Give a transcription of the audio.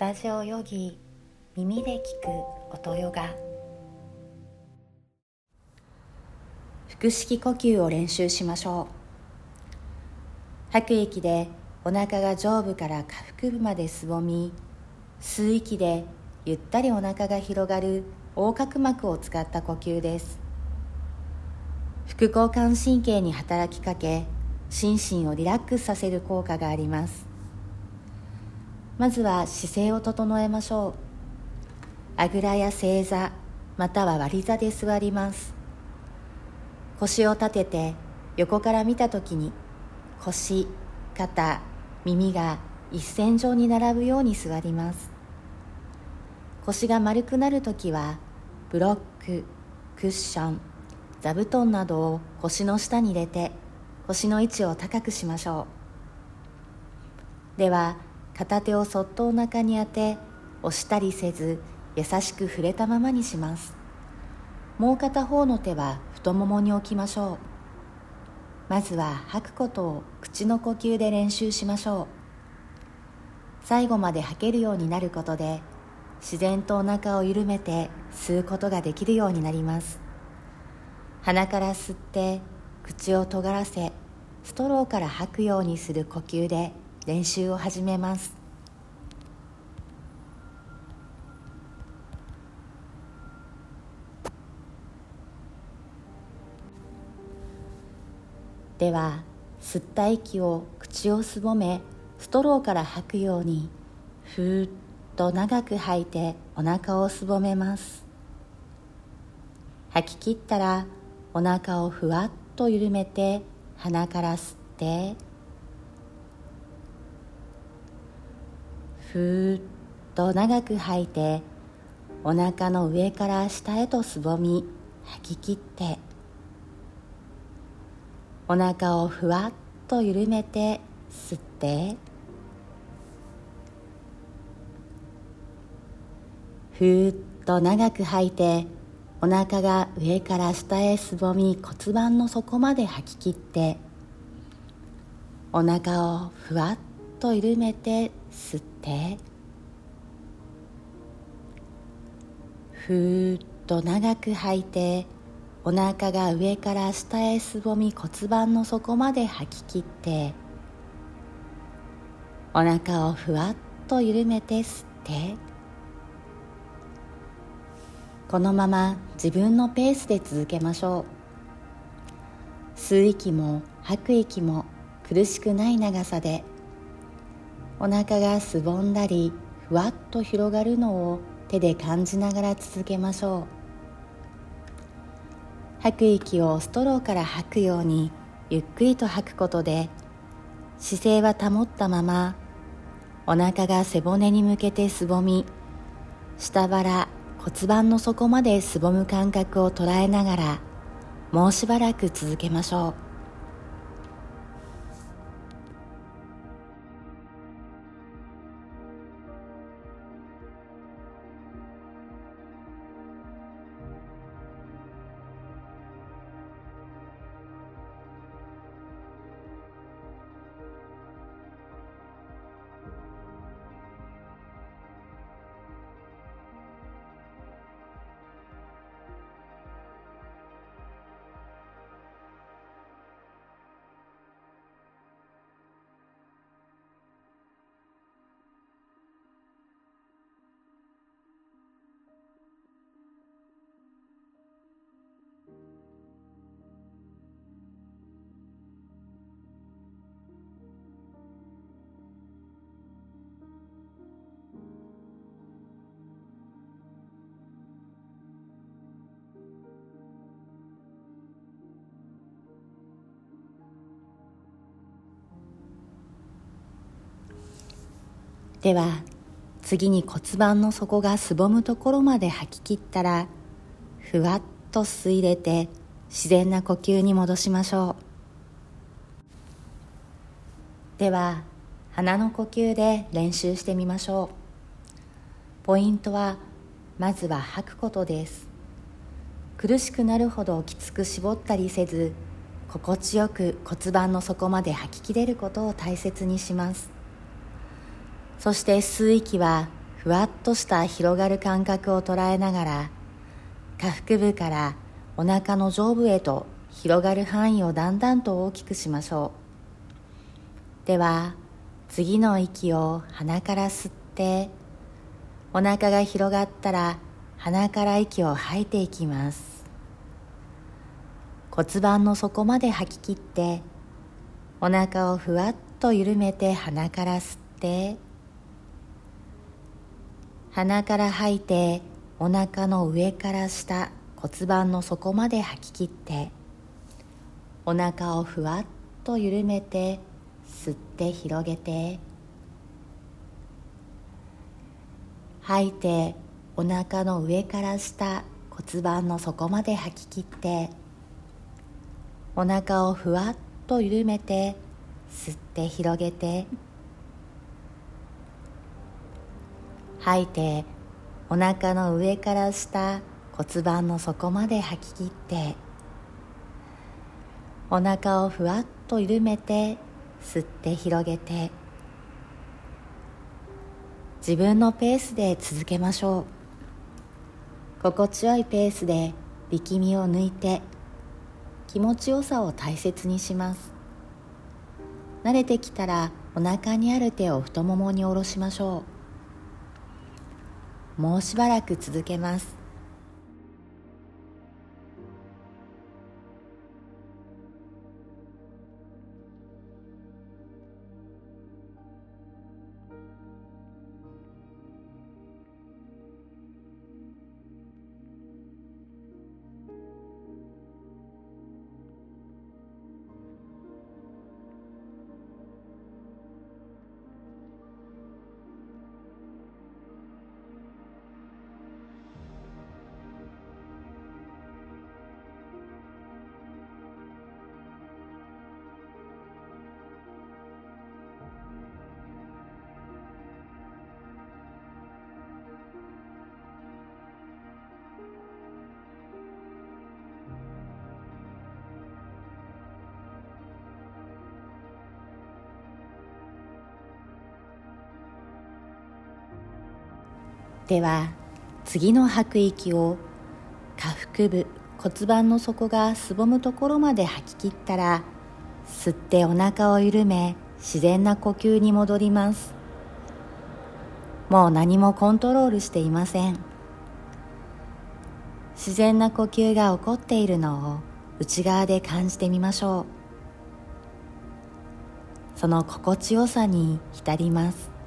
タジオヨギ耳で聞く音ヨガ。腹式呼吸を練習しましょう。吐く息でお腹が上部から下腹部まですぼみ吸う息でゆったりお腹が広がる横隔膜を使った呼吸です。副交感神経に働きかけ心身をリラックスさせる効果があります。まずは姿勢を整えましょう。あぐらや正座または割り座で座ります。腰を立てて横から見た時に腰肩耳が一線上に並ぶように座ります。腰が丸くなる時はブロッククッション座布団などを腰の下に入れて腰の位置を高くしましょう。では片手をそっとお腹に当て押したりせず優しく触れたままにします。もう片方の手は太ももに置きましょう。まずは吐くことを口の呼吸で練習しましょう。最後まで吐けるようになることで自然とお腹を緩めて吸うことができるようになります。鼻から吸って口を尖らせストローから吐くようにする呼吸で練習を始めます。では吸った息を口をすぼめストローから吐くようにふーっと長く吐いてお腹をすぼめます。吐き切ったらお腹をふわっと緩めて鼻から吸ってふーっと長く吐いてお腹の上から下へとすぼみ吐き切ってお腹をふわっと緩めて吸ってふーっと長く吐いてお腹が上から下へすぼみ骨盤の底まで吐き切ってお腹をふわっとと緩めて吸って。ふーっと長く吐いてお腹が上から下へすぼみ骨盤の底まで吐き切ってお腹をふわっと緩めて吸ってこのまま自分のペースで続けましょう。吸う息も吐く息も苦しくない長さでお腹がすぼんだりふわっと広がるのを手で感じながら続けましょう。吐く息をストローから吐くようにゆっくりと吐くことで姿勢は保ったままお腹が背骨に向けてすぼみ下腹骨盤の底まですぼむ感覚を捉えながらもうしばらく続けましょう。では次に骨盤の底がすぼむところまで吐き切ったらふわっと吸い入れて自然な呼吸に戻しましょう。では鼻の呼吸で練習してみましょう。ポイントはまずは吐くことです。苦しくなるほどきつく絞ったりせず心地よく骨盤の底まで吐ききれることを大切にします。そして吸う息はふわっとした広がる感覚を捉えながら下腹部からお腹の上部へと広がる範囲をだんだんと大きくしましょう。では次の息を鼻から吸ってお腹が広がったら鼻から息を吐いていきます。骨盤の底まで吐き切ってお腹をふわっと緩めて鼻から吸って鼻から吐いてお腹の上から下骨盤の底まで吐き切ってお腹をふわっと緩めて吸って広げて吐いてお腹の上から下骨盤の底まで吐き切ってお腹をふわっと緩めて吸って広げて吐いてお腹の上から下骨盤の底まで吐き切ってお腹をふわっと緩めて吸って広げて自分のペースで続けましょう。心地よいペースで力みを抜いて気持ちよさを大切にします。慣れてきたらお腹にある手を太ももに下ろしましょう。もうしばらく続けます。では次の吐く息を下腹部骨盤の底がすぼむところまで吐き切ったら吸ってお腹を緩め自然な呼吸に戻ります。もう何もコントロールしていません。自然な呼吸が起こっているのを内側で感じてみましょう。その心地よさに浸ります。